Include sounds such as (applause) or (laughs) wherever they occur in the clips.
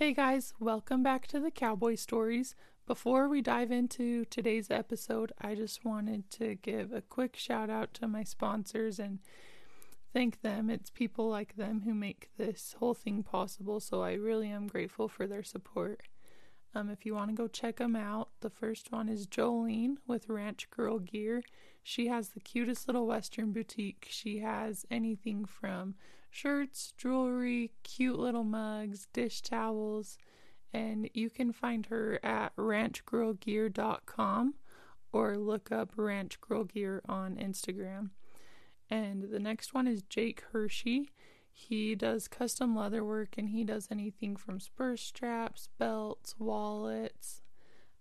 Hey guys, welcome back to the Cowboy Stories. Before we dive into today's episode, I just wanted to give a quick shout out to my sponsors and thank them. It's people like them who make this whole thing possible, so I really am grateful for their support. Um, if you want to go check them out, the first one is Jolene with Ranch Girl Gear. She has the cutest little Western boutique. She has anything from shirts, jewelry, cute little mugs, dish towels, and you can find her at ranchgirlgear.com or look up Ranch Girl Gear on Instagram. And the next one is Jake Hershey. He does custom leather work and he does anything from spur straps, belts, wallets.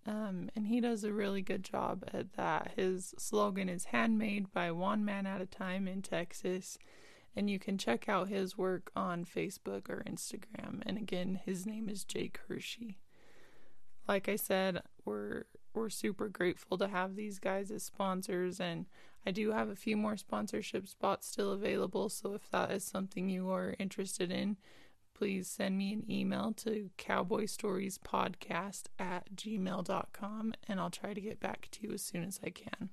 Um, and he does a really good job at that. His slogan is handmade by one man at a time in Texas and you can check out his work on Facebook or Instagram. And again, his name is Jake Hershey. Like I said, we're we're super grateful to have these guys as sponsors and I do have a few more sponsorship spots still available, so if that is something you are interested in, please send me an email to cowboystoriespodcast at gmail.com and I'll try to get back to you as soon as I can.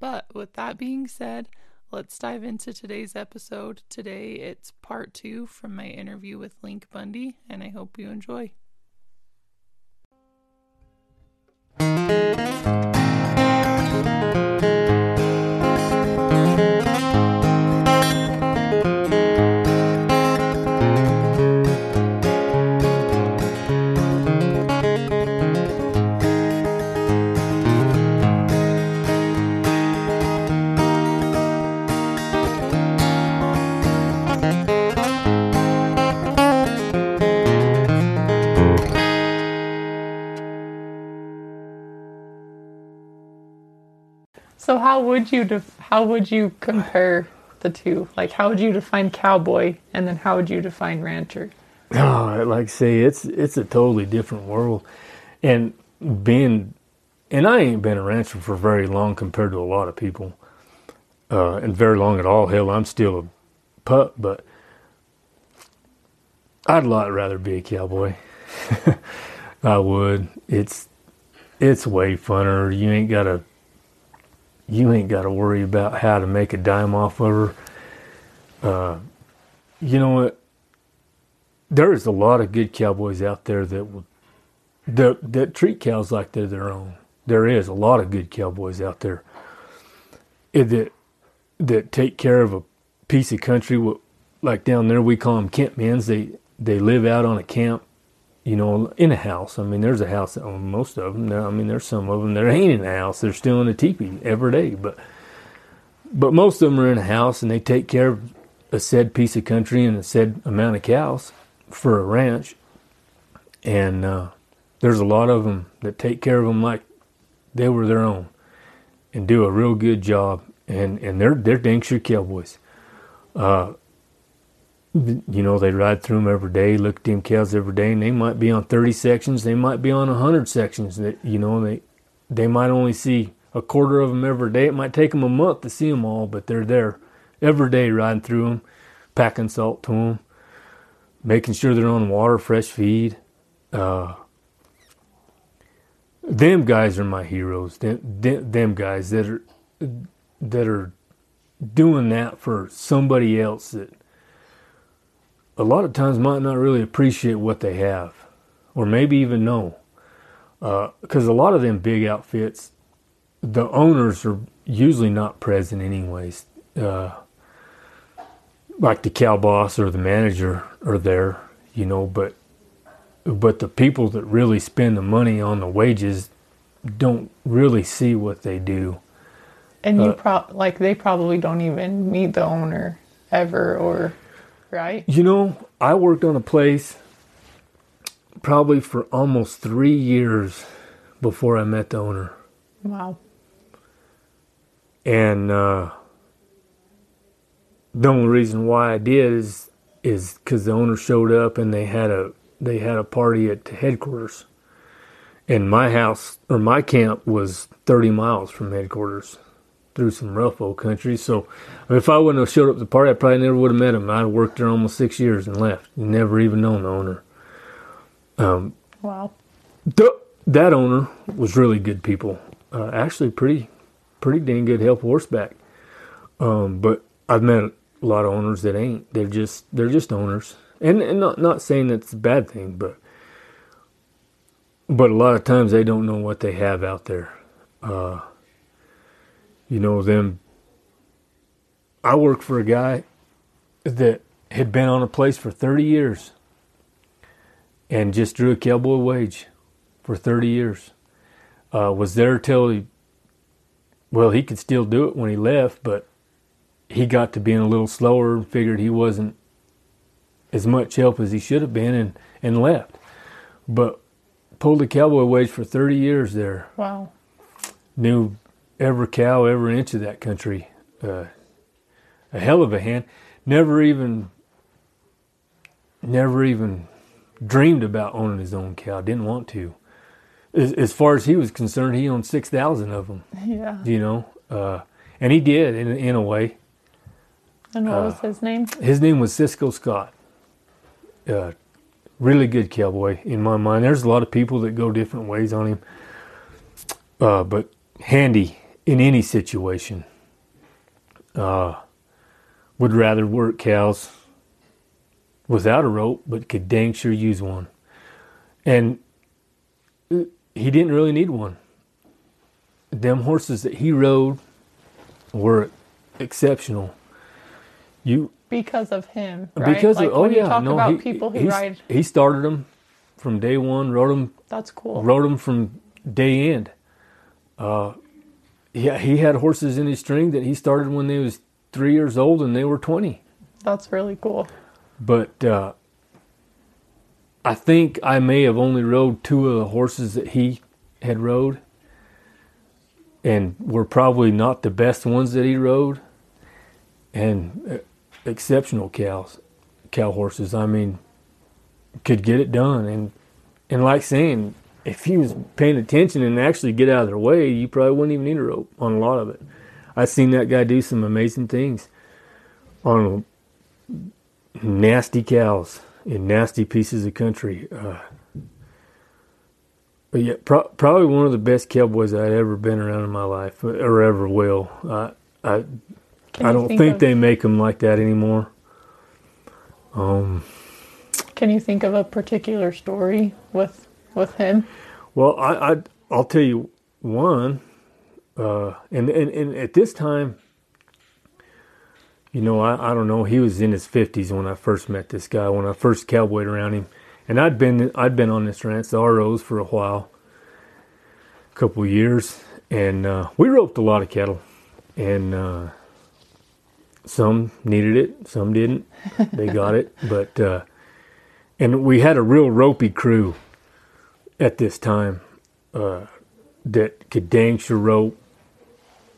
But with that being said, Let's dive into today's episode. Today it's part two from my interview with Link Bundy, and I hope you enjoy. So how would you def- how would you compare the two? Like how would you define cowboy and then how would you define rancher? Oh, like say, it's it's a totally different world, and being, and I ain't been a rancher for very long compared to a lot of people, uh, and very long at all. Hell, I'm still a pup, but I'd a lot rather be a cowboy. (laughs) I would. It's it's way funner. You ain't got to you ain't got to worry about how to make a dime off of her. Uh, you know what? There is a lot of good cowboys out there that will that, that treat cows like they're their own. There is a lot of good cowboys out there that that take care of a piece of country. Like down there, we call them campmans. They they live out on a camp you know, in a house. I mean, there's a house on most of them. I mean, there's some of them that ain't in a house. They're still in a teepee every day. But but most of them are in a house and they take care of a said piece of country and a said amount of cows for a ranch. And uh, there's a lot of them that take care of them like they were their own and do a real good job. And and they're they're dang sure cowboys. Uh, you know, they ride through them every day, look at them cows every day, and they might be on 30 sections, they might be on 100 sections. That you know, they they might only see a quarter of them every day. It might take them a month to see them all, but they're there every day riding through them, packing salt to them, making sure they're on water, fresh feed. Uh, them guys are my heroes. Them, them, them guys that are that are doing that for somebody else that a lot of times might not really appreciate what they have, or maybe even know. Because uh, a lot of them big outfits, the owners are usually not present, anyways. Uh, like the cow boss or the manager are there, you know, but but the people that really spend the money on the wages don't really see what they do. And you uh, pro like they probably don't even meet the owner ever or right? You know, I worked on a place probably for almost three years before I met the owner. Wow. And uh, the only reason why I did is is because the owner showed up and they had a they had a party at headquarters, and my house or my camp was thirty miles from headquarters, through some rough old country. So if I wouldn't have showed up to the party, I probably never would have met him. I'd worked there almost six years and left, never even known the owner. Um, Wow. the, that owner was really good people. Uh, actually, pretty, pretty dang good help horseback. Um, but I've met a lot of owners that ain't. They're just they're just owners, and and not not saying that's a bad thing, but but a lot of times they don't know what they have out there. Uh, you know them. I worked for a guy that had been on a place for thirty years and just drew a cowboy wage for 30 years. Uh, was there till he, well, he could still do it when he left, but he got to being a little slower and figured he wasn't as much help as he should have been and, and left. But pulled a cowboy wage for 30 years there. Wow. Knew every cow, every inch of that country. Uh, a hell of a hand. Never even, never even dreamed about owning his own cow. Didn't want to. As, as far as he was concerned, he owned six thousand of them. Yeah. You know, uh, and he did in in a way. And what Uh, was his name? His name was Cisco Scott. Uh, really good cowboy in my mind. There's a lot of people that go different ways on him, uh, but handy in any situation. Uh, would rather work cows without a rope, but could dang sure use one. And uh, he didn't really need one. Them horses that he rode were exceptional. You Because of him, right? because like of, oh yeah, you talk no, about he, people he, he, ride, he started them from day one, rode them, that's cool. rode them from day end. Uh, yeah, he had horses in his string that he started when they was three years old and they were twenty. That's really cool. But uh, I think I may have only rode two of the horses that he had rode, and were probably not the best ones that he rode, and uh, exceptional cows, cow horses. I mean, could get it done, and and like saying, if he was paying attention and actually get out of their way, you probably wouldn't even need a rope on a lot of it. I've seen that guy do some amazing things on nasty cows in nasty pieces of country. Uh, but yeah, pro- probably one of the best cowboys I'd ever been around in my life, or ever will. Uh, I Can I don't think, of, they make them like that anymore. Um, Can you think of a particular story with with him? well, I, I I'll tell you one, uh, and, and and at this time, you know, I, I don't know. He was in his fifties when I first met this guy. When I first cowboyed around him, and I'd been I'd been on this ranch, the ROs, for a while, a couple of years, and uh, we roped a lot of cattle, and uh, some needed it, some didn't. They got it, (laughs) but uh, and we had a real ropey crew at this time uh, that could dang sure rope,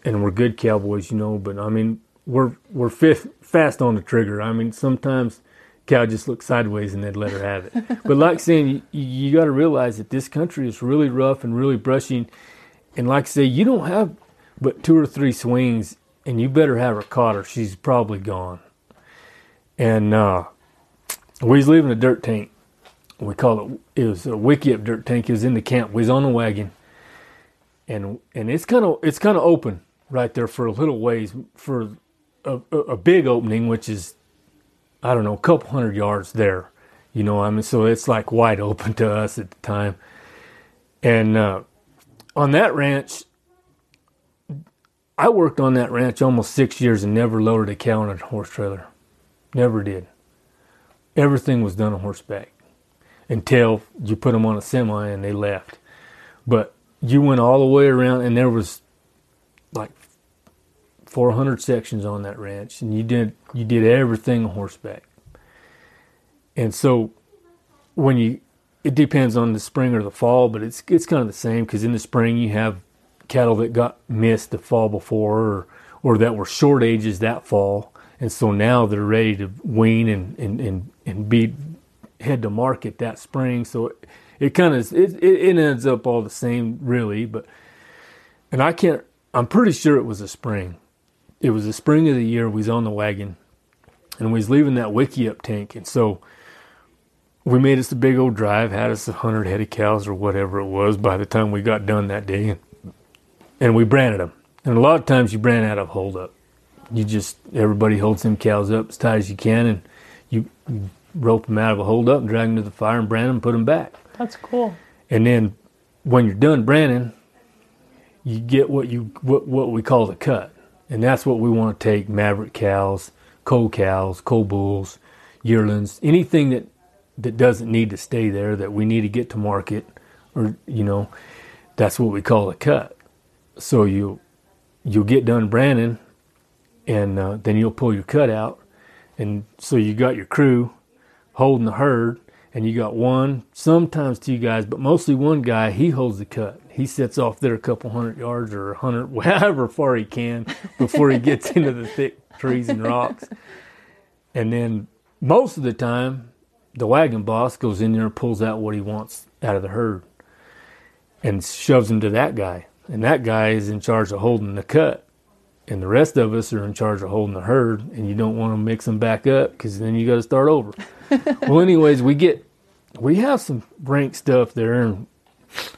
and we're good cowboys, you know. But I mean, we're we're fifth, fast on the trigger. I mean, sometimes cow just looks sideways and they'd let her have it. (laughs) but like saying, you, you got to realize that this country is really rough and really brushing, and like I say, you don't have but two or three swings, and you better have her caught or she's probably gone. And uh, we was leaving a dirt tank. We call it. It was a wickiup dirt tank. It was in the camp. We was on the wagon, and and it's kind of it's kind of open right there for a little ways for a, a, a big opening, which is I don't know a couple hundred yards there. You know, I mean, so it's like wide open to us at the time. And uh, on that ranch, I worked on that ranch almost six years and never loaded a cow on a horse trailer. Never did. Everything was done on horseback until you put them on a semi and they left. But you went all the way around and there was like 400 sections on that ranch and you did you did everything horseback. And so when you it depends on the spring or the fall, but it's it's kind of the same because in the spring you have cattle that got missed the fall before or or that were short ages that fall, and so now they're ready to wean and and and, and be head to market that spring. So it, it kind of it, it ends up all the same really, but and I can't. I'm pretty sure it was a spring. It was the spring of the year. We was on the wagon, and we was leaving that wickiup tank, and so we made us a big old drive, had us a hundred head of cows or whatever it was by the time we got done that day, and we branded them. And a lot of times you brand out of hold up. You just everybody holds them cows up as tight as you can, and you rope them out of a hold up and drag them to the fire and brand them, and put them back. That's cool. And then when you're done branding, you get what you what what we call the cut, and that's what we want to take maverick cows, cull cows, cull bulls, yearlings, anything that that doesn't need to stay there that we need to get to market or you know that's what we call a cut so you you'll get done branding and uh, then you'll pull your cut out and so you got your crew holding the herd and you got one sometimes two guys but mostly one guy he holds the cut he sits off there a couple hundred yards or a hundred (laughs) however far he can before he gets (laughs) into the thick trees and rocks and then most of the time the wagon boss goes in there and pulls out what he wants out of the herd and shoves him to that guy. And that guy is in charge of holding the cut. And the rest of us are in charge of holding the herd. And you don't want to mix them back up because then you got to start over. (laughs) well, anyways, we get, we have some rank stuff there and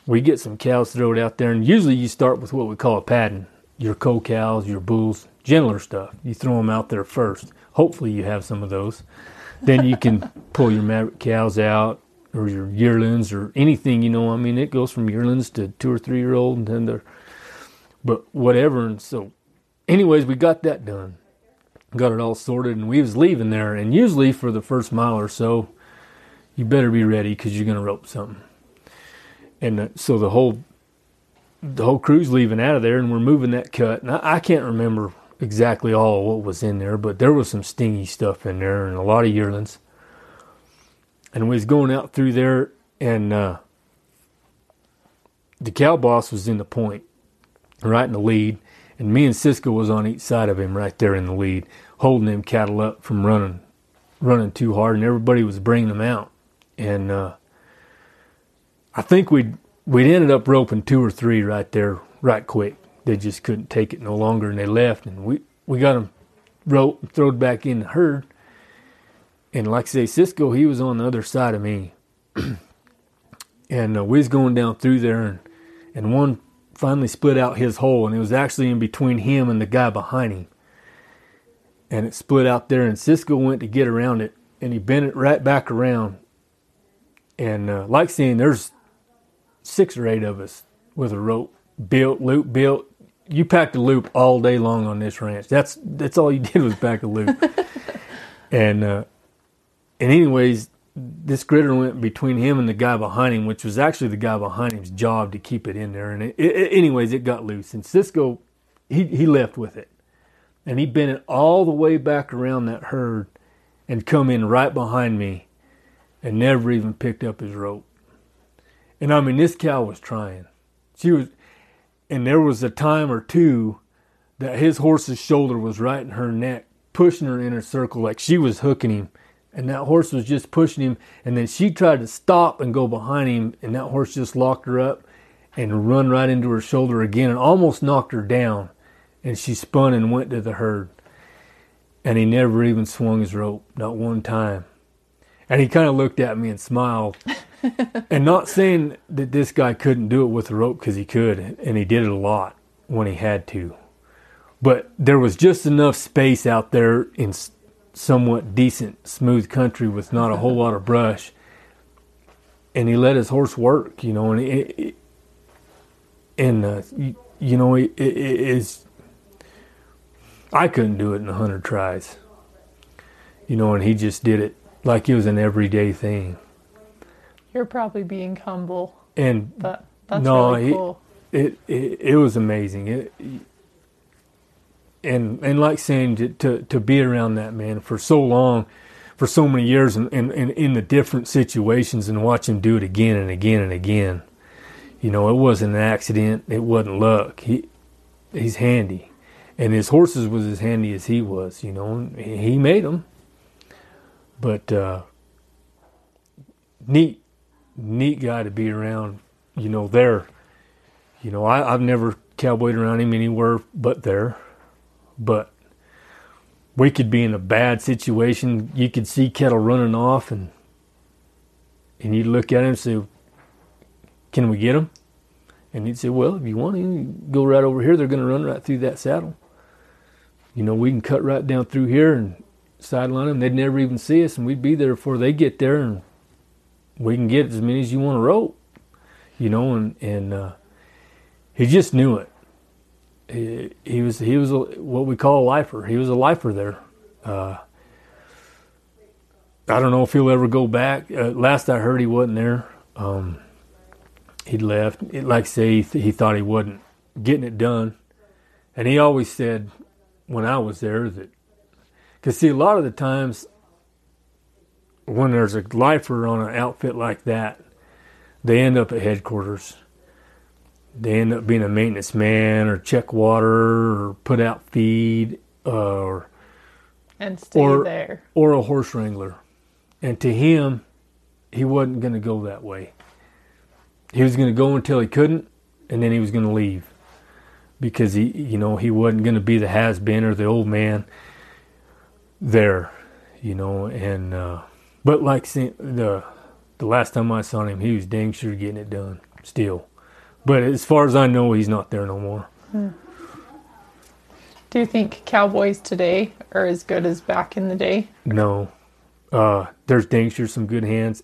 we get some cows thrown out there. And usually you start with what we call a padding your cull cows, your bulls, gentler stuff. You throw them out there first. Hopefully you have some of those then you can (laughs) pull your maverick cows out or your yearlings or anything, you know. I mean, it goes from yearlings to two or three year old and then they're, but whatever. And so, anyways, we got that done, got it all sorted, and we was leaving there. And usually for the first mile or so, you better be ready because you're to rope something. And uh, so the whole, the whole crew's leaving out of there, and we're moving that cut. And I, I can't remember exactly all what was in there, but there was some stingy stuff in there and a lot of yearlings. And we was going out through there, and uh, the cow boss was in the point, right in the lead, and me and Cisco was on each side of him, right there in the lead, holding them cattle up from running, running too hard, and everybody was bringing them out. And uh, I think we we ended up roping two or three right there, right quick. They just couldn't take it no longer and they left and we we got them roped and thrown back in the herd and like I say Cisco he was on the other side of me. (clears throat) And uh, we was going down through there and and one finally split out his hole and it was actually in between him and the guy behind him and it split out there and Cisco went to get around it and he bent it right back around and uh, like saying there's six or eight of us with a rope built loop built you packed a loop all day long on this ranch. That's that's all you did was pack a loop. (laughs) and uh, and anyways, this gritter went between him and the guy behind him, which was actually the guy behind him's job to keep it in there. And it, it, anyways, it got loose. And Cisco, he he left with it, and he bent it all the way back around that herd, and come in right behind me, and never even picked up his rope. And I mean, this cow was trying. She was and there was a time or two that his horse's shoulder was right in her neck, pushing her in a circle like she was hooking him. And that horse was just pushing him. And then she tried to stop and go behind him, and that horse just locked her up and run right into her shoulder again and almost knocked her down. And she spun and went to the herd. And he never even swung his rope, not one time. And he kind of looked at me and smiled. (laughs) and not saying that this guy couldn't do it with a rope because he could, and he did it a lot when he had to. But there was just enough space out there in somewhat decent, smooth country with not a whole lot of brush. And he let his horse work, you know, and it, it and uh, you, you, know it, it is. I couldn't do it in a hundred tries, you know, and he just did it like it was an everyday thing. You're probably being humble. And but that's no, really cool. It, it it was amazing. It, and and like saying to, to to be around that man for so long, for so many years and in, in, in the different situations and watch him do it again and again and again. You know, it wasn't an accident. It wasn't luck. He he's handy, and his horses was as handy as he was. You know, he made them. But uh, neat, neat guy to be around. You know, there. You know, I, I've never cowboyed around him anywhere but there. But we could be in a bad situation. You could see Kettle running off, and and you'd look at him and say, "Can we get him?" And he'd say, "Well, if you want to, go right over here. They're going to run right through that saddle. You know, we can cut right down through here and sideline them. They'd never even see us, and we'd be there before they get there, and we can get as many as you want to rope. You know, and and uh, he just knew it he, he was he was a, what we call a lifer. He was a lifer there. Uh, I don't know if he'll ever go back. Uh, last I heard, he wasn't there. Um, he'd left. It, like I say, he, th- he thought he wasn't getting it done, and he always said when I was there that because see a lot of the times when there's a lifer on an outfit like that, they end up at headquarters they end up being a maintenance man or check water or put out feed uh, or and stay or, there or a horse wrangler. And to him, he wasn't going to go that way. He was going to go until he couldn't, and then he was going to leave because he, you know, he wasn't going to be the has been or the old man there, you know. And uh, but like the the last time I saw him, he was dang sure getting it done still. But as far as I know, he's not there no more. Hmm. Do you think cowboys today are as good as back in the day? No. Uh, there's dang sure some good hands,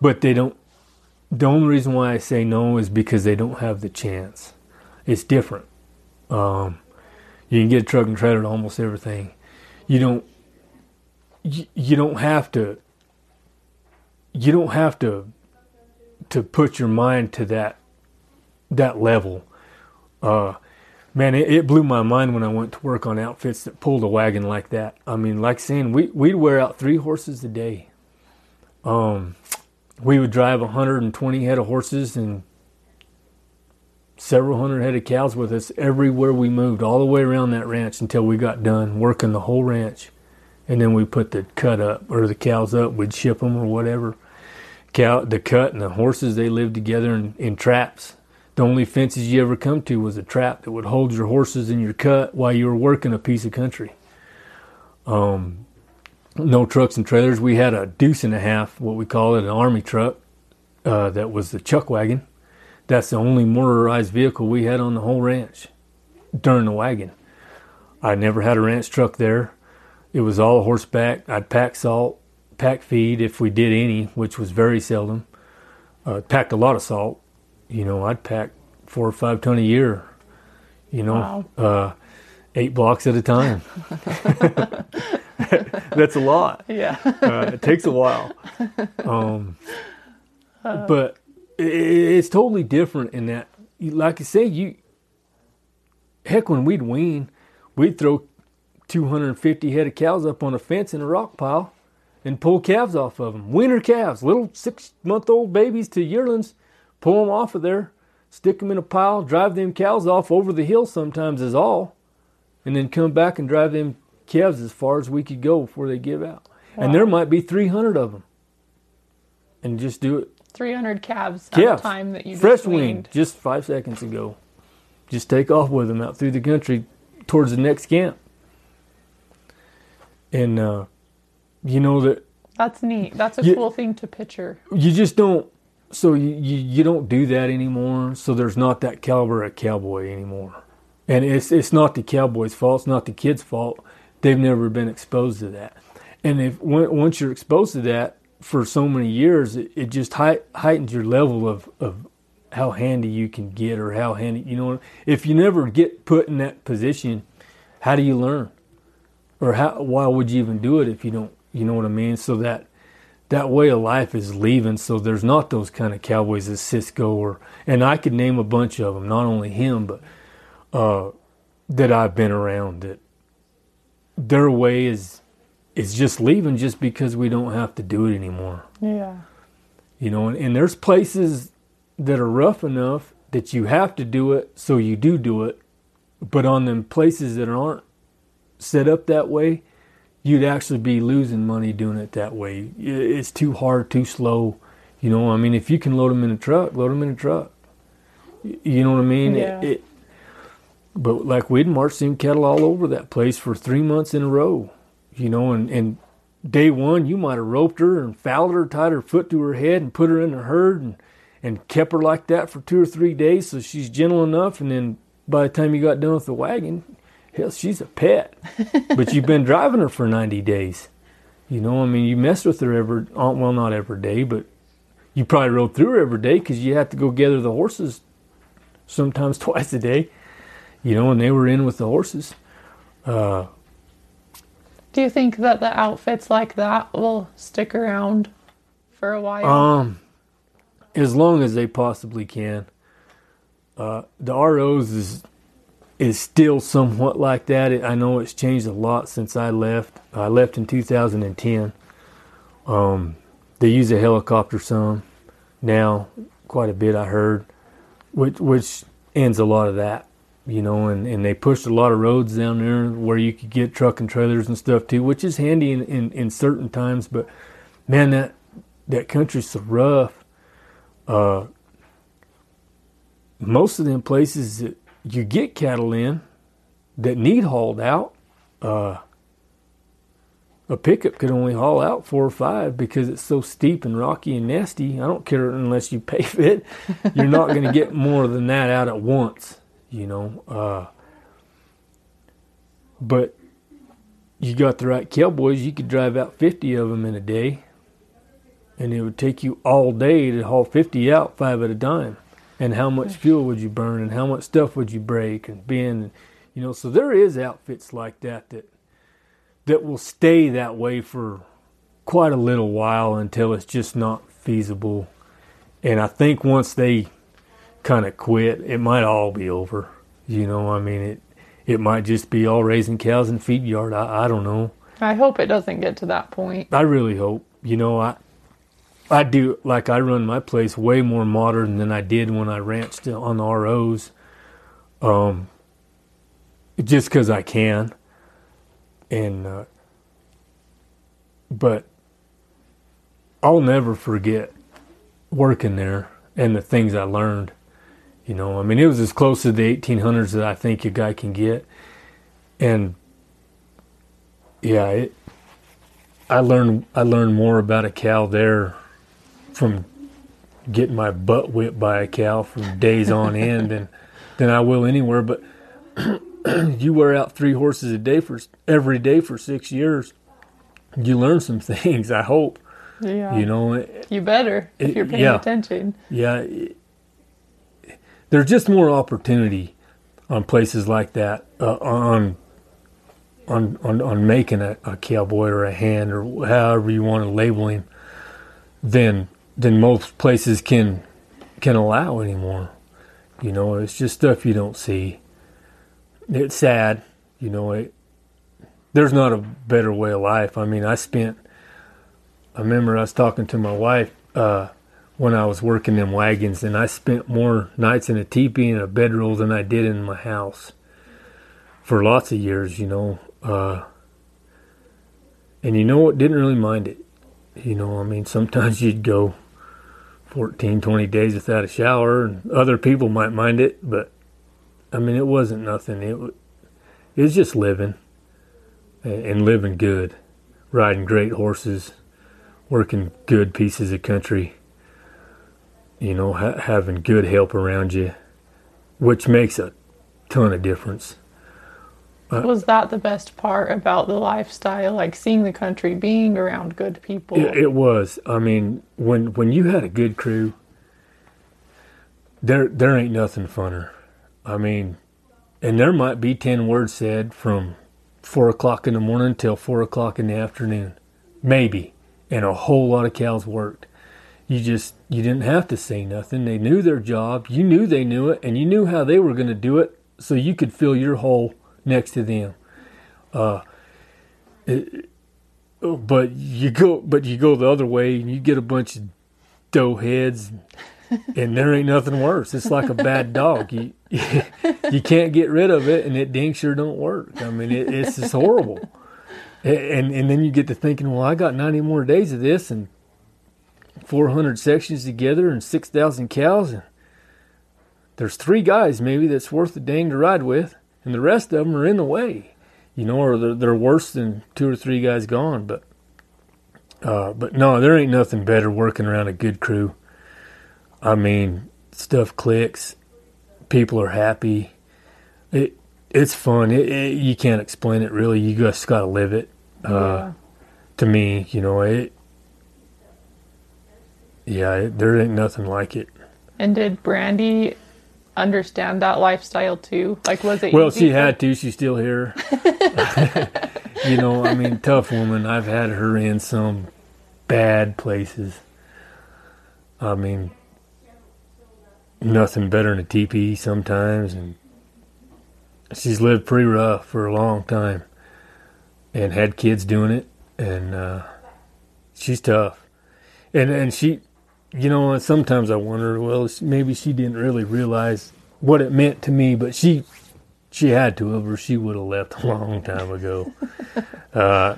but they don't. The only reason why I say no is because they don't have the chance. It's different. Um, you can get a truck and trailer to almost everything. You don't. You, you don't have to. You don't have to. To put your mind to that that level. Uh, man, it, it, blew my mind when I went to work on outfits that pulled a wagon like that. I mean, like saying we we'd wear out three horses a day. Um, we would drive 120 head of horses and several hundred head of cows with us everywhere we moved, all the way around that ranch until we got done working the whole ranch. And then we put the cut up or the cows up. We'd ship them or whatever. Cow, the cut and the horses they lived together in, in traps the only fences you ever come to was a trap that would hold your horses in your cut while you were working a piece of country. Um, no trucks and trailers. We had a deuce and a half, what we call it, an army truck. Uh, that was the chuck wagon. That's the only motorized vehicle we had on the whole ranch during the wagon. I never had a ranch truck there. It was all horseback. I'd pack salt, pack feed if we did any, which was very seldom. Uh, packed a lot of salt you know, I'd pack four or five ton a year, you know, wow. uh, eight blocks at a time. (laughs) (laughs) That's a lot. Yeah. uh, it takes a while. Um, uh, but it, it's totally different in that, like I say, you, heck, when we'd wean, we'd throw 250 head of cows up on a fence in a rock pile and pull calves off of them. Winter calves, little six month old babies to yearlings pull them off of there, stick them in a pile, drive them cows off over the hill sometimes is all, and then come back and drive them calves as far as we could go before they give out. Wow. And there might be 300 of them. And just do it. 300 calves calves. at a time that you Fresh just weaned. just five seconds ago. Just take off with them out through the country towards the next camp. And, uh, you know that. That's neat. That's a you, cool thing to picture. You just don't so you, you, don't do that anymore. So there's not that caliber of cowboy anymore, and it's it's not the cowboy's fault. It's not the kid's fault. They've never been exposed to that, and if once you're exposed to that for so many years, it, it just heightens your level of of how handy you can get or how handy you know. If you never get put in that position, how do you learn? Or how why would you even do it if you don't? You know what I mean? So that that way of life is leaving. So there's not those kind of cowboys as Cisco or, and I could name a bunch of them, not only him, but uh, that I've been around. That their way is is just leaving just because we don't have to do it anymore. Yeah. You know, and, and there's places that are rough enough that you have to do it, so you do do it. But on them places that aren't set up that way, you'd actually be losing money doing it that way. It's too hard, too slow. You know, I mean, if you can load them in a truck, load them in a truck. You know what I mean? Yeah. It, it, but like we'd march them cattle all over that place for three months in a row. You know, and, and day one you might have roped her and fouled her, tied her foot to her head, and put her in the herd and and kept her like that for two or three days so she's gentle enough. And then by the time you got done with the wagon, hell, she's a pet. but you've been driving her for 90 days. You know, I mean, you mess with her every, uh, well, not every day, but you probably rode through her every day because you have to go gather the horses sometimes (laughs) twice a day. You know, and they were in with the horses. Uh, Do you think that the outfits like that will stick around for a while? Um, as long as they possibly can. Uh, the ROs is is still somewhat like that. I know it's changed a lot since I left. I left in 2010. Um, they use a helicopter some now, quite a bit. I heard, which which ends a lot of that, you know. And, and they pushed a lot of roads down there where you could get truck and trailers and stuff too, which is handy in, in, in certain times. But man, that that country's so rough. Uh, most of them places that you get cattle in that need hauled out, uh, a pickup could only haul out four or five because it's so steep and rocky and nasty. I don't care unless you (laughs) pave it. You're not going to get more than that out at once, you know. Uh, but you got the right cowboys, you could drive out 50 of them in a day and it would take you all day to haul 50 out five at a time and how much fuel would you burn and how much stuff would you break and bend and, you know so there is outfits like that that that will stay that way for quite a little while until it's just not feasible. And i think once they kind of quit it might all be over you know i mean it it might just be all raising cows and feed yard i, I don't know. I hope it doesn't get to that point. i really hope you know i I do like I run my place way more modern than I did when I ranched on the ROs. Um, just because I can, and uh, but I'll never forget working there and the things I learned. You know, I mean, it was as close to the 1800s that I think a guy can get, and yeah, it, I learned I learned more about a cow there from getting my butt whipped by a cow from days on end than than I will anywhere. But (clears throat) you wear out three horses a day for every day for six years, you learn some (laughs) things. I hope Yeah. you know. You better if you're paying yeah. attention. Yeah, it- there's just more opportunity on places like that uh, on. On, on, on making a, a cowboy or a hand or however you want to label him than than most places can can allow anymore. You know, it's just stuff you don't see. It's sad, you know. It, there's not a better way of life. I mean, I spent. I remember I was talking to my wife uh, when I was working them wagons, and I spent more nights in a teepee and a bedroll than I did in my house for lots of years. You know, uh, and you know what? Didn't really mind it. You know, I mean, sometimes (laughs) you'd go 14, 20 days without a shower, and other people might mind it, but I mean, it wasn't nothing. It, it was just living and, living good, riding great horses, working good pieces of country, you know, ha- having good help around you, which makes a ton of difference. Uh, Was that the best part about the lifestyle? Like seeing the country, being around good people? It, it was. I mean, when when you had a good crew, there there ain't nothing funner. I mean, and there might be ten words said from four o'clock in the morning till four o'clock in the afternoon, maybe, and a whole lot of cows worked. You just you didn't have to say nothing. They knew their job. You knew they knew it, and you knew how they were going to do it, so you could fill your hole next to them. Uh, it, but you go, but you go the other way, and you get a bunch of dough heads, and there ain't nothing worse. It's like a bad dog. You (laughs) you can't get rid of it, and it dang sure don't work. I mean, it, it's just horrible. And and then you get to thinking, well, I got ninety more days of this, and four hundred sections together, and six thousand cows, and there's three guys maybe that's worth the dang to ride with, and the rest of them are in the way, you know, or they're, they're worse than two or three guys gone. But uh, but no, there ain't nothing better working around a good crew. I mean, stuff clicks, people are happy. It it's fun. It, it, you can't explain it really. You just got to live it. Uh, yeah. To me, you know it. Yeah, it, there ain't nothing like it. And did Brandy understand that lifestyle too? Like, was it? Well, she for- had to. She's still here. (laughs) (laughs) you know, I mean, tough woman. I've had her in some bad places. I mean, nothing better than a teepee sometimes, and she's lived pretty rough for a long time, and had kids doing it, and uh, she's tough, and and she you know, sometimes I wonder, well, maybe she didn't really realize what it meant to me, but she she had to have, or she would have left (laughs) a long time ago. (laughs) uh,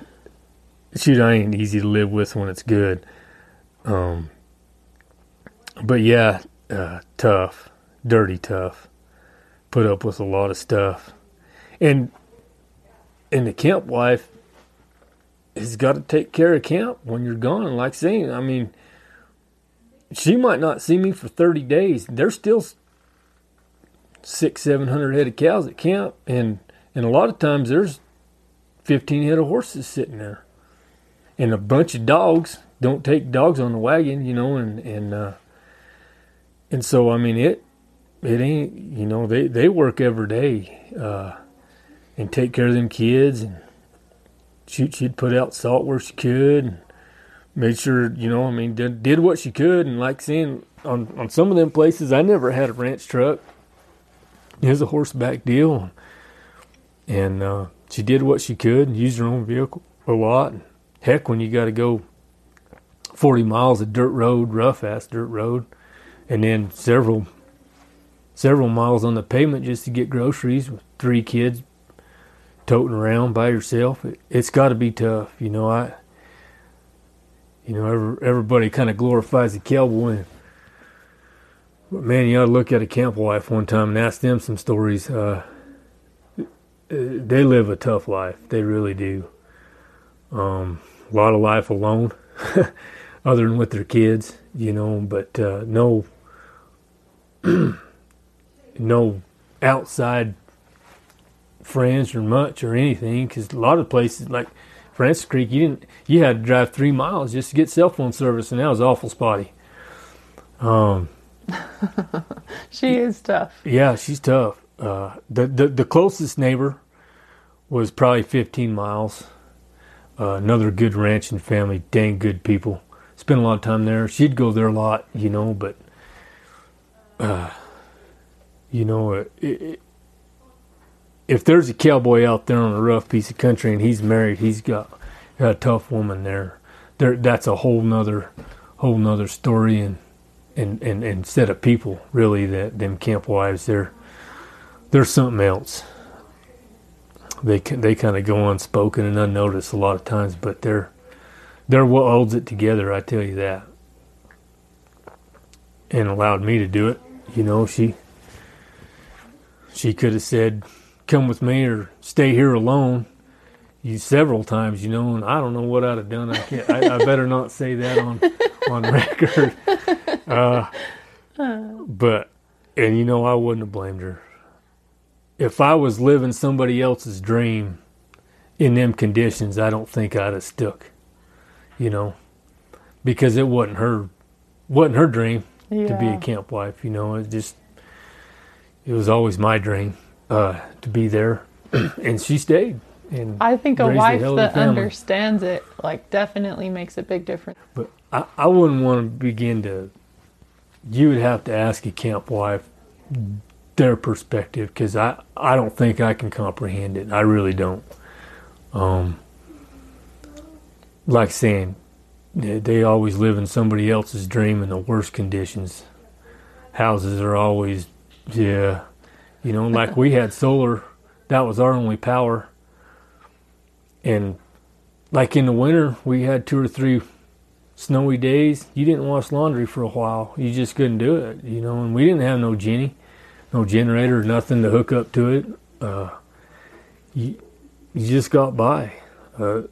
I ain't easy to live with when it's good. Um, but yeah, uh, tough, dirty tough. Put up with a lot of stuff, and and the camp wife has got to take care of camp when you're gone. Like saying, I mean she might not see me for 30 days. There's still six, seven hundred head of cows at camp, and and a lot of times there's 15 head of horses sitting there, and a bunch of dogs. Don't take dogs on the wagon, you know, and and uh, and so I mean it it ain't you know they they work every day uh, and take care of them kids and she she'd put out salt where she could. And, made sure you know I mean did did what she could and like seeing on on some of them places I never had a ranch truck. It was a horseback deal, and uh, she did what she could and used her own vehicle a lot. Heck, when you got to go forty miles of dirt road, rough ass dirt road, and then several several miles on the pavement just to get groceries with three kids toting around by yourself, it, it's got to be tough. You know, I you know, everybody kind of glorifies the cowboy. But man, you ought to look at a camp wife one time and ask them some stories. Uh, they live a tough life. They really do. Um, a lot of life alone, (laughs) other than with their kids, you know, but uh, no, (clears throat) no outside friends or much or anything. Because a lot of places, like Francis Creek, you didn't you had to drive three miles just to get cell phone service, and that was awful spotty. Um, (laughs) she is tough. Yeah, she's tough. Uh, the, the the closest neighbor was probably 15 miles. Uh, another good ranching family, dang good people. Spent a lot of time there. She'd go there a lot, you know, but uh, you know, it, it, if there's a cowboy out there on a rough piece of country and he's married, he's got, got a tough woman there. There, that's a whole nother, whole nother story and, and, and, and set of people really that them camp wives they're, something else. They they kind of go unspoken and unnoticed a lot of times, but they're they're what holds it together. I tell you that, and allowed me to do it. You know, she she could have said, come with me or stay here alone you several times, you know, and I don't know what I'd have done. I can't. I, I better not say that on on (laughs) record. Uh, but and you know, I wouldn't have blamed her if I was living somebody else's dream in them conditions. I don't think I'd have stuck. You know, because it wasn't her wasn't her dream yeah. to be a camp wife. You know, it just it was always my dream uh, to be there, (clears throat) and she stayed. And I think a wife that understands it, like, definitely makes a big difference. But I, I wouldn't want to begin to. You would have to ask a camp wife their perspective because I, I don't think I can comprehend it. I really don't. Um, like saying they, they always live in somebody else's dream in the worst conditions. Houses are always, yeah, you know, like we had solar, that was our only power. And like in the winter, we had two or three snowy days. You didn't wash laundry for a while. You just couldn't do it, you know. And we didn't have no genie, no generator, nothing to hook up to it. Uh, you you just got by. Uh,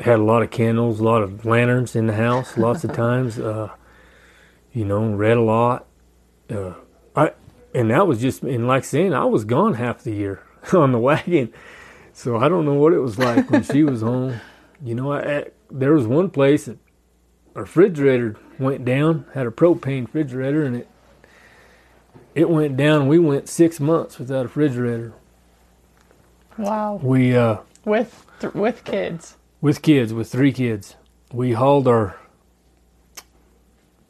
had a lot of candles, a lot of lanterns in the house, lots of (laughs) times. Uh, you know, read a lot. Uh, I and that was just and like saying I was gone half the year (laughs) on the wagon, so I don't know what it was like when she was home. You know, I, I, there was one place that our refrigerator went down, had a propane refrigerator, and it it went down. We went six months without a refrigerator. Wow. We uh, With th- with kids. with kids, with three kids, we hauled our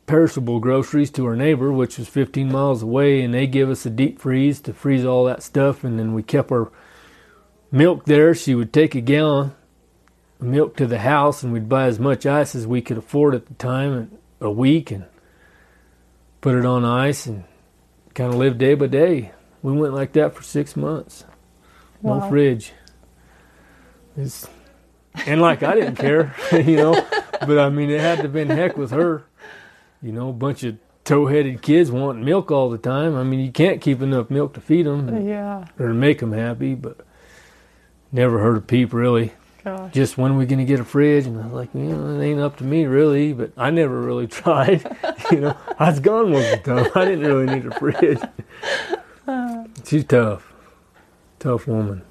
perishable groceries to our neighbor, which was 15 miles away, and they give us a deep freeze to freeze all that stuff. And then we kept our milk there. She would take a gallon of milk to the house, and we'd buy as much ice as we could afford at the time, a week, and put it on ice, and kind of live day by day. We went like that for six months. No Wow. fridge. It's, and like I didn't care, (laughs) you know, but I mean it had to have been heck with her, you know, a bunch of tow-headed kids wanting milk all the time. I mean you can't keep enough milk to feed them Yeah. or to make them happy, but never heard a peep really. Gosh. Just when are we gonna get a fridge? And I was like, you know, it ain't up to me really, but I never really (laughs) tried. (laughs) you know, I was gone most of the time. I didn't really need a fridge. (laughs) She's tough, tough woman.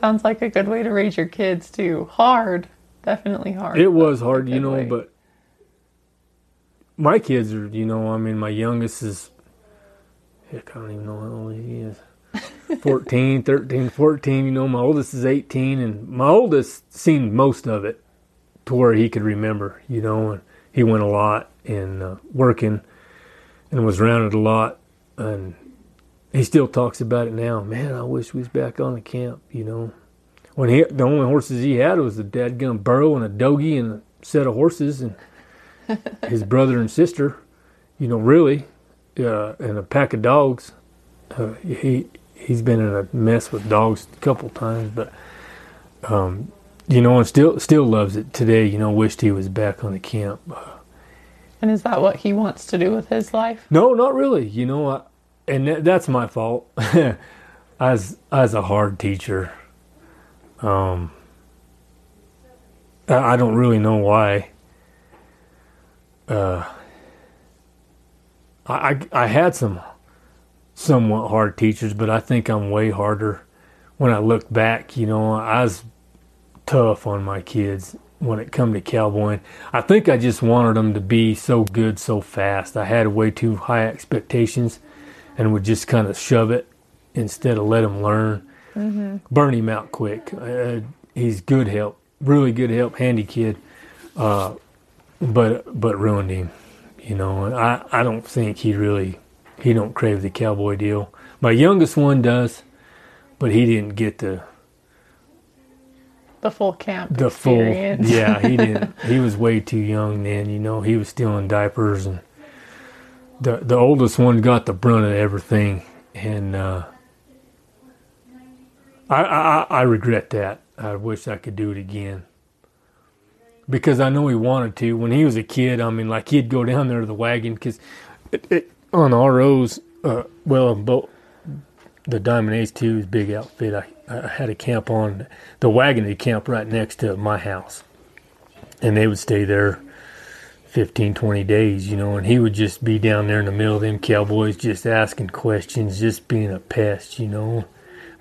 Sounds like a good way to raise your kids too. Hard. Definitely hard. It was hard, you know, way. but my kids are, you know, I mean, my youngest is, heck, I don't even know how old he is. (laughs) 14, 13, 14, you know, my oldest is 18, and my oldest seen most of it to where he could remember, you know, and he went a lot and uh, working and was around it a lot. And he still talks about it now. Man, I wish we was back on the camp, you know. When he, the only horses he had was a dadgum burro and a dogie and a set of horses and his brother and sister, you know, really, uh, and a pack of dogs. Uh, he he's been in a mess with dogs a couple times, but um, you know, and still still loves it today. You know, wished he was back on the camp. And is that what he wants to do with his life? No, not really. You know, I, and that, that's my fault. (laughs) as as a hard teacher, um, I, I don't really know why. Uh, I, I I had some somewhat hard teachers, but I think I'm way harder when I look back. You know, I was tough on my kids when it come to cowboying. I think I just wanted them to be so good so fast. I had way too high expectations and would just kind of shove it instead of let him learn. Burn him out quick. Uh, he's good help, really good help, handy kid, uh, but but ruined him. You know, and I I don't think he really he don't crave the cowboy deal. My youngest one does, but he didn't get the The full camp the full yeah he (laughs) didn't he was way too young then you know he was still in diapers and the the oldest one got the brunt of everything and uh I, I I regret that I wish I could do it again because I know he wanted to when he was a kid I mean like he'd go down there to the wagon because on ROs uh well both the Diamond A's 2 is big outfit. I, I had a camp on the wagon had camp right next to my house. And they would stay there 15, 20 days, you know, and he would just be down there in the middle of them cowboys just asking questions, just being a pest, you know,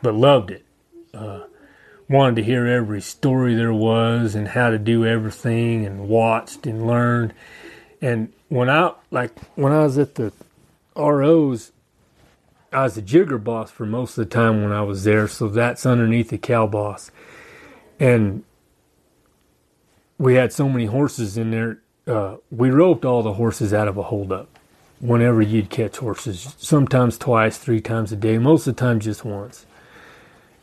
but loved it. Uh, wanted to hear every story there was and how to do everything and watched and learned. And when I, like, when I was at the ROs, I was a jigger boss for most of the time when I was there, so that's underneath the cow boss. And we had so many horses in there. Uh, we roped all the horses out of a holdup whenever you'd catch horses, sometimes twice, three times a day, most of the time just once.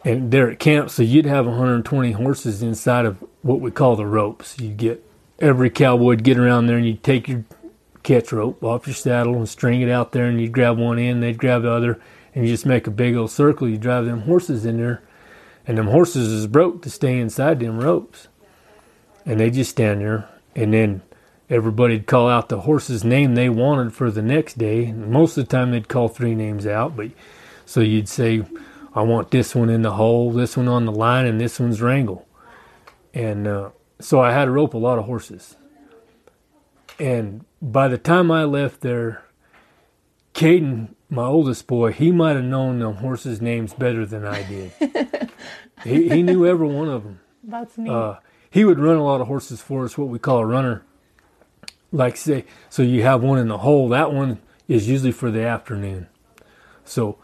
And they're at camp, so you'd have 120 horses inside of what we call the ropes. You'd get every cowboy would get around there, and you'd take your catch rope off your saddle and string it out there, and you'd grab one end, they'd grab the other, and you just make a big old circle. You drive them horses in there, and them horses is broke to stay inside them ropes, and they just stand there, and then everybody'd call out the horse's name they wanted for the next day. Most of the time, they'd call three names out, but so you'd say I want this one in the hole, this one on the line, and this one's wrangle. And uh, so I had to rope a lot of horses. And by the time I left there, Caden, my oldest boy, he might have known the horses' names better than I did. (laughs) he, he knew every one of them. That's neat. Uh, he would run a lot of horses for us, what we call a runner. Like say, so you have one in the hole. That one is usually for the afternoon. So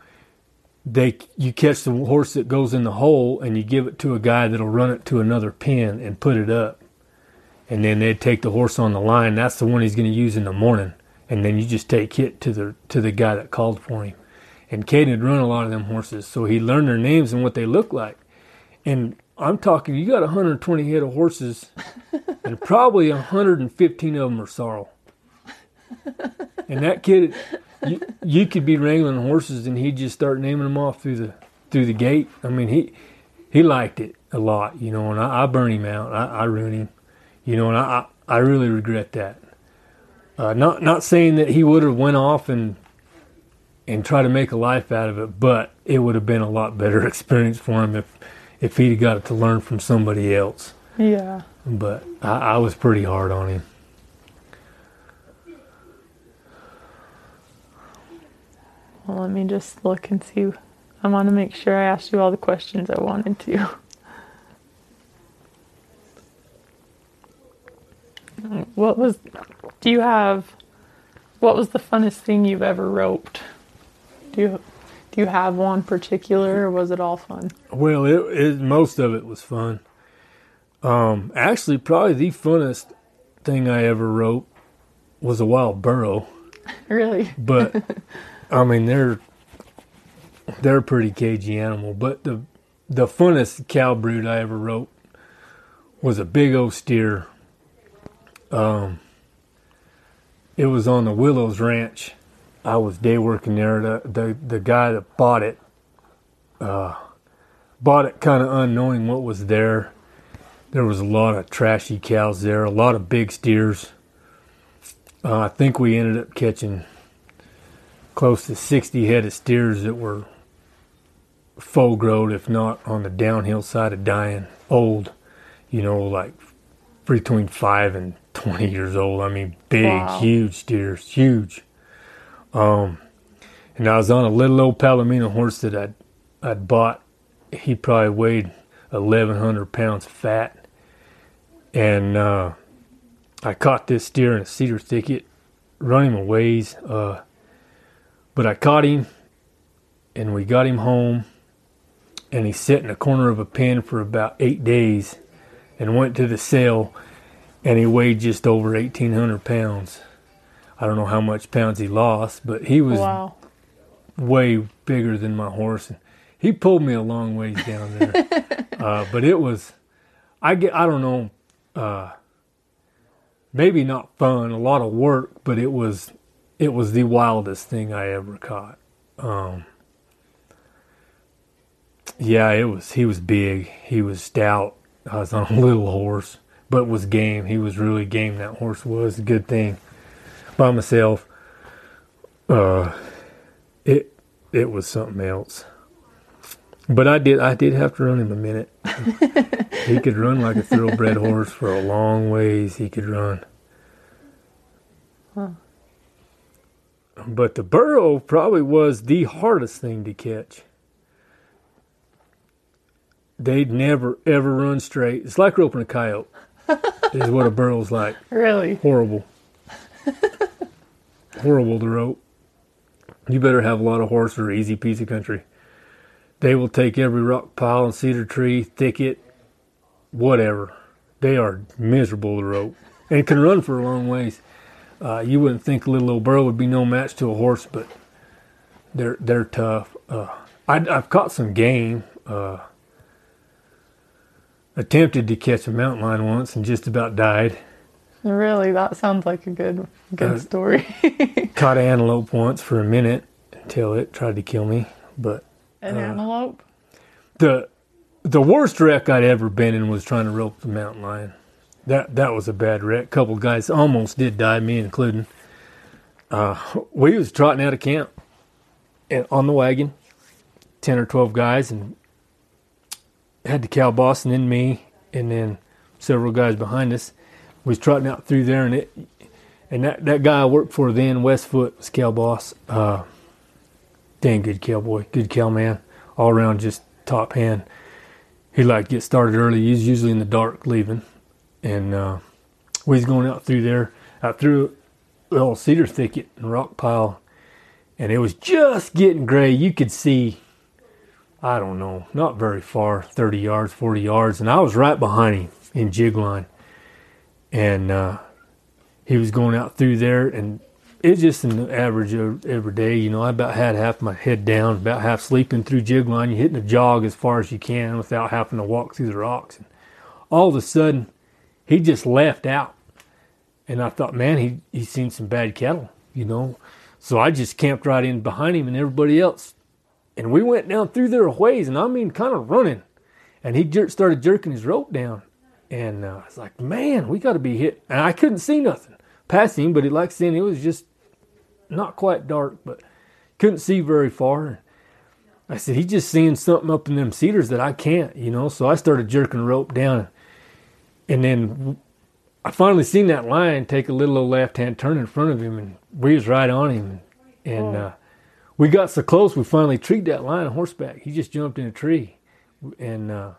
they you catch the horse that goes in the hole and you give it to a guy that'll run it to another pen and put it up. And then they'd take the horse on the line. That's the one he's going to use in the morning. And then you just take it to the to the guy that called for him. And Caden had run a lot of them horses so he learned their names and what they look like. And I'm talking you got 120 head of horses (laughs) and probably 115 of them are sorrel. And that kid you, you could be wrangling horses and he'd just start naming them off through the through the gate. I mean, he he liked it a lot, you know, and I, I burn him out. I, I ruin him, you know, and I I really regret that. Uh, not not saying that he would have went off and and try to make a life out of it, but it would have been a lot better (laughs) experience for him if if he'd got it to learn from somebody else. yeah. But I, I was pretty hard on him. Well, let me just look and see. I want to make sure I asked you all the questions I wanted to. What was, do you have, what was the funnest thing you've ever roped? Do you, do you have one particular or was it all fun? Well, it, it most of it was fun. Um, actually, probably the funnest thing I ever wrote was a wild burro. (laughs) Really? But (laughs) I mean, they're they're a pretty cagey animal. But the the funnest cow brood I ever wrote was a big old steer. Um, it was on the Willows Ranch. I was day working there. The the, the guy that bought it, uh, bought it kind of unknowing what was there. There was a lot of trashy cows there, a lot of big steers. Uh, I think we ended up catching close to 60 head of steers that were full grown, if not on the downhill side of dying, old, you know, like between five and 20 years old. I mean, big, Wow. huge steers, huge. Um, and I was on a little old Palomino horse that I'd, I'd bought. He probably weighed 1,100 pounds fat. And uh, I caught this steer in a cedar thicket, running a ways. Uh, but I caught him and we got him home and he sat in the corner of a pen for about eight days and went to the sale and he weighed just over 1,800 pounds. I don't know how much pounds he lost, but he was Wow. way bigger than my horse. And he pulled me a long ways down there. (laughs) uh, but it was, I get, I don't know, uh, maybe not fun, a lot of work, but it was, it was the wildest thing I ever caught. Um, yeah, it was. He was big. He was stout. I was on a (laughs) little horse, but was game. He was really game. That horse was a good thing. By myself, uh, it it was something else. But I did I did have to run him a minute. (laughs) he could run like a thoroughbred horse for a long ways. He could run. But the burro probably was the hardest thing to catch. They'd never ever run straight. It's like roping a coyote. (laughs) is what a burro's like. Really? Horrible. (laughs) Horrible to rope. You better have a lot of horse or easy piece of country. They will take every rock pile and cedar tree, thicket, whatever. They are miserable to rope and can run for a long ways. Uh, you wouldn't think a little old burro would be no match to a horse, but they're they're tough. Uh, I, I've caught some game. Uh, attempted to catch a mountain lion once and just about died. Really, that sounds like a good good Uh, story. (laughs) Caught an antelope once for a minute until it tried to kill me. But An uh, antelope. the the worst wreck I'd ever been in was trying to rope the mountain lion. That that was a bad wreck. couple guys almost did die, me including. Uh, we was trotting out of camp and on the wagon, ten or twelve guys, and had the cow boss and then me, and then several guys behind us. We was trotting out through there, and it and that, that guy I worked for then, Wes Foot, was cow boss. Uh, dang good cowboy, good cow man, all around just top hand. He liked to get started early. He's usually in the dark leaving, and uh, we was going out through there, out through the old cedar thicket and rock pile, and it was just getting gray. You could see, I don't know, not very far, thirty yards, forty yards, and I was right behind him in jig line, and uh, he was going out through there, and it's just an average of every day. You know, I about had half my head down, about half sleeping through jig line. You're hitting a jog as far as you can without having to walk through the rocks. And all of a sudden, he just left out. And I thought, man, he he's seen some bad cattle, you know. So I just camped right in behind him and everybody else. And we went down through there a ways, and I mean, kind of running. And he jer- started jerking his rope down. And uh, I was like, man, we got to be hit. And I couldn't see nothing past him, but it like saying it was just not quite dark, but couldn't see very far. I said, he's just seeing something up in them cedars that I can't, you know. So I started jerking rope down. And then I finally seen that lion take a little old left hand turn in front of him, and we was right on him. And uh, we got so close, we finally treed that lion on horseback. He just jumped in a tree. And uh,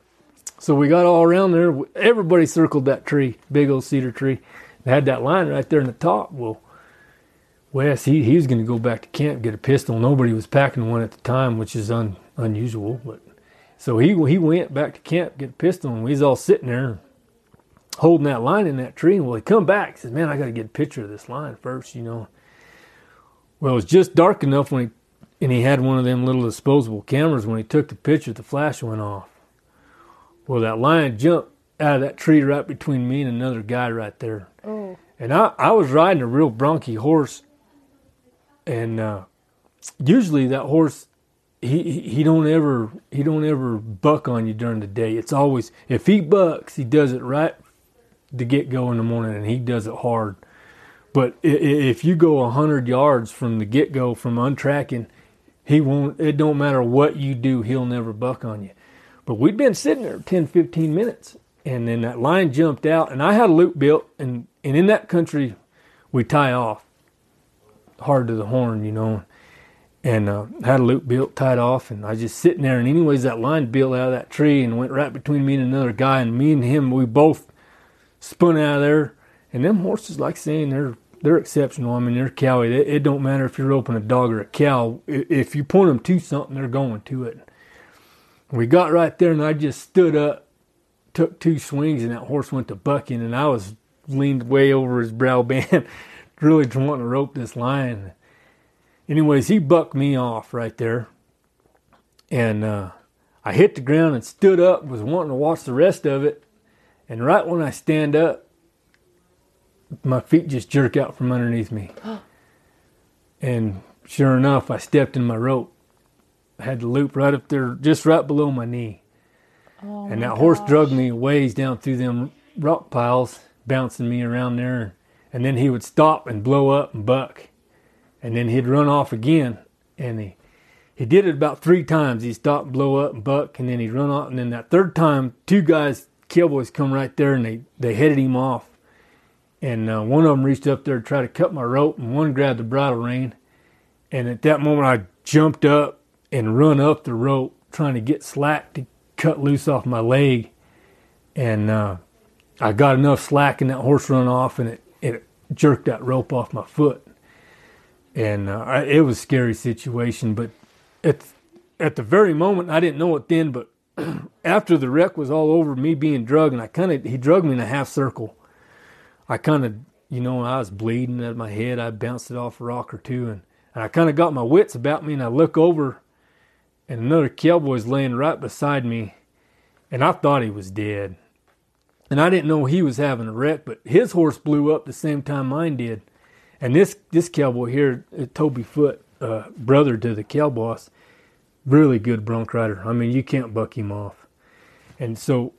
so we got all around there. Everybody circled that tree, big old cedar tree. They had that lion right there in the top. Well, Wes, he, he was going to go back to camp get a pistol. Nobody was packing one at the time, which is un, unusual. But so he he went back to camp get a pistol, and we was all sitting there holding that line in that tree. And well, he come back, he says, "Man, I got to get a picture of this line first, you know." Well, it was just dark enough when he and he had one of them little disposable cameras. When he took the picture, the flash went off. Well, that lion jumped out of that tree right between me and another guy right there. Oh. And I, I was riding a real bronky horse, and uh, usually that horse, he, he he don't ever he don't ever buck on you during the day. It's always if he bucks, he does it right to get go in the morning, and he does it hard. But if you go a hundred yards from the get go from untracking, he won't. It don't matter what you do, he'll never buck on you. But we'd been sitting there 10, 15 minutes, and then that line jumped out, and I had a loop built, and and in that country, we tie off hard to the horn, you know, and uh, had a loop built, tied off, and I was just sitting there, and anyways, that line built out of that tree and went right between me and another guy, and me and him, we both spun out of there, and them horses, like saying, they're they're exceptional. I mean, they're cowy. It, it don't matter if you're roping a dog or a cow. If you point them to something, they're going to it. We got right there, and I just stood up, took two swings, and that horse went to bucking, and I was leaned way over his brow (laughs) band, really wanting to rope this lion. Anyways, he bucked me off right there, and uh, I hit the ground and stood up, was wanting to watch the rest of it, and right when I stand up, my feet just jerk out from underneath me. (gasps) and sure enough, I stepped in my rope. I had the loop right up there, just right below my knee. Oh and my that horse gosh. drugged me a ways down through them rock piles, bouncing me around there. And then he would stop and blow up and buck. And then he'd run off again. And he, he did it about three times. He'd stop, blow up, and buck, and then he'd run off. And then that third time, two guys, cowboys, come right there and they, they headed him off. And uh, one of them reached up there to try to cut my rope, and one grabbed the bridle rein. And at that moment, I jumped up and run up the rope, trying to get slack to cut loose off my leg. And uh, I got enough slack, and that horse run off, and it, it jerked that rope off my foot. And uh, I, it was a scary situation, but at at the very moment, I didn't know it then, but after the wreck was all over, me being drugged, and I kind of he drugged me in a half circle. I kind of, you know, I was bleeding at my head. I bounced it off a rock or two, and, and I kind of got my wits about me, and I look over, and another cowboy's laying right beside me, and I thought he was dead. and I didn't know he was having a wreck, but his horse blew up the same time mine did. And this this cowboy here, uh, Toby Foot, uh, brother to the cow boss, really good bronc rider. I mean, you can't buck him off. And so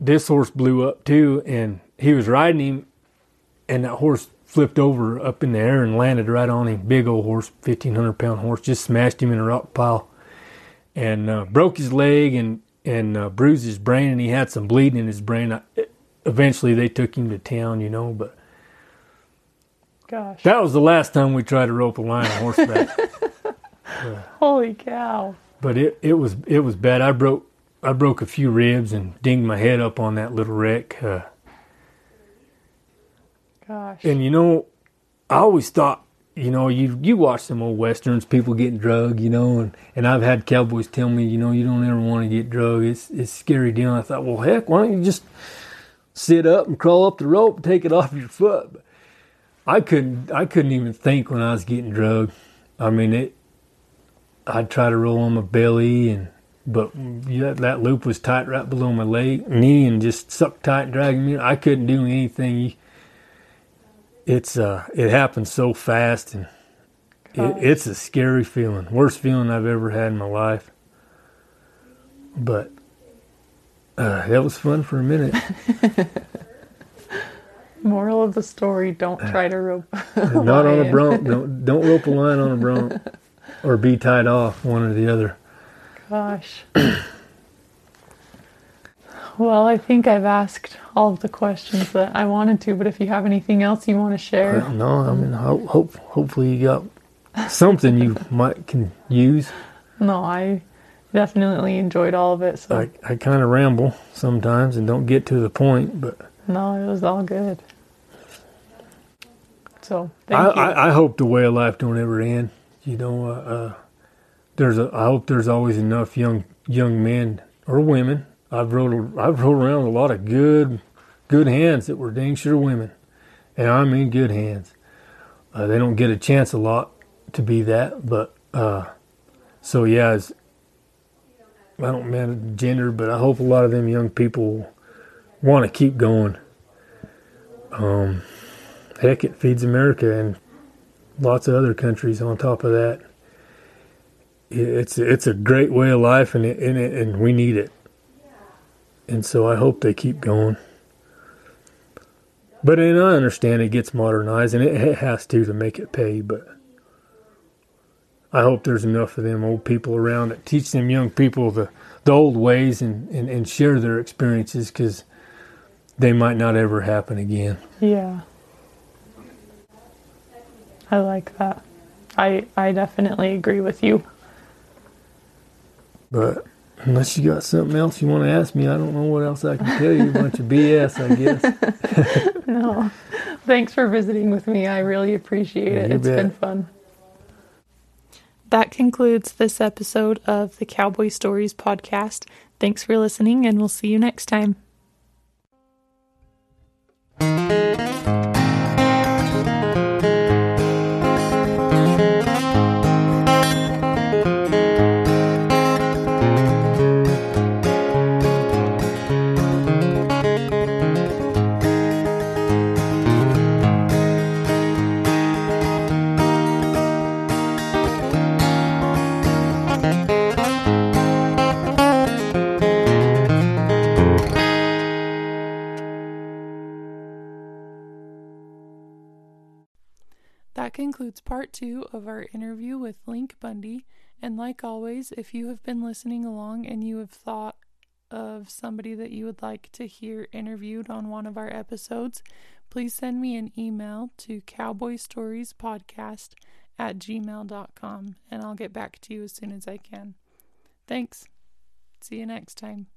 this horse blew up too, and he was riding him, and that horse flipped over up in the air and landed right on him. Big old horse, fifteen hundred pound horse, just smashed him in a rock pile, and uh, broke his leg and and uh, bruised his brain, and he had some bleeding in his brain. Eventually, they took him to town, you know, but. Gosh. That was the last time we tried to rope a line on horseback. (laughs) Holy cow. But it, it was it was bad. I broke I broke a few ribs and dinged my head up on that little wreck. Uh, Gosh. and you know, I always thought, you know, you you watch some old westerns, people getting drugged, you know, and, and I've had cowboys tell me, you know, you don't ever want to get drugged. It's it's scary deal. And I thought, well, heck, why don't you just sit up and crawl up the rope and take it off your foot? But I couldn't I couldn't even think when I was getting drugged. I mean, it. I'd try to roll on my belly and but yeah, that loop was tight right below my leg, knee, and just sucked tight, dragging me. I couldn't do anything. It's uh, it happened so fast, and it, it's a scary feeling, worst feeling I've ever had in my life. But uh, that was fun for a minute. (laughs) Moral of the story: Don't try to rope. Not on a bronc. Don't don't rope a line on a bronc, (laughs) or be tied off one or the other. Gosh. well, I think I've asked all of the questions that I wanted to, but if you have anything else you want to share, Uh, no, I mean, hope, hope hopefully you got something you might can use. no, I definitely enjoyed all of it. So I, I kind of ramble sometimes and don't get to the point, but no, it was all good. So I, you. I, I hope the way of life don't ever end. You know, uh, uh, there's a. I hope there's always enough young young men or women. I've rode I've rode around a lot of good good hands that were dang sure women, and I mean good hands. Uh, they don't get a chance a lot to be that, but uh, so yeah, it's, I don't mean gender, but I hope a lot of them young people want to keep going. Um, heck, it feeds America and lots of other countries on top of that. It's it's a great way of life, and it, and, it, and we need it. And so I hope they keep going. But and I understand it gets modernized, and it, has to to make it pay. But I hope there's enough of them old people around that teach them young people the, the old ways and, and, and share their experiences because they might not ever happen again. yeah. I like that. I I definitely agree with you. But unless you got something else you want to ask me, I don't know what else I can tell you. A bunch of BS, I guess. (laughs) (laughs) No. Thanks for visiting with me. I really appreciate it. You It's bet. been fun. That concludes this episode of the Cowboy Stories podcast. Thanks for listening, and we'll see you next time. Concludes part two of our interview with Link Bundy. And like always, if you have been listening along and you have thought of somebody that you would like to hear interviewed on one of our episodes, please send me an email to cowboystoriespodcast at gmail.com and I'll get back to you as soon as I can. Thanks. See you next time.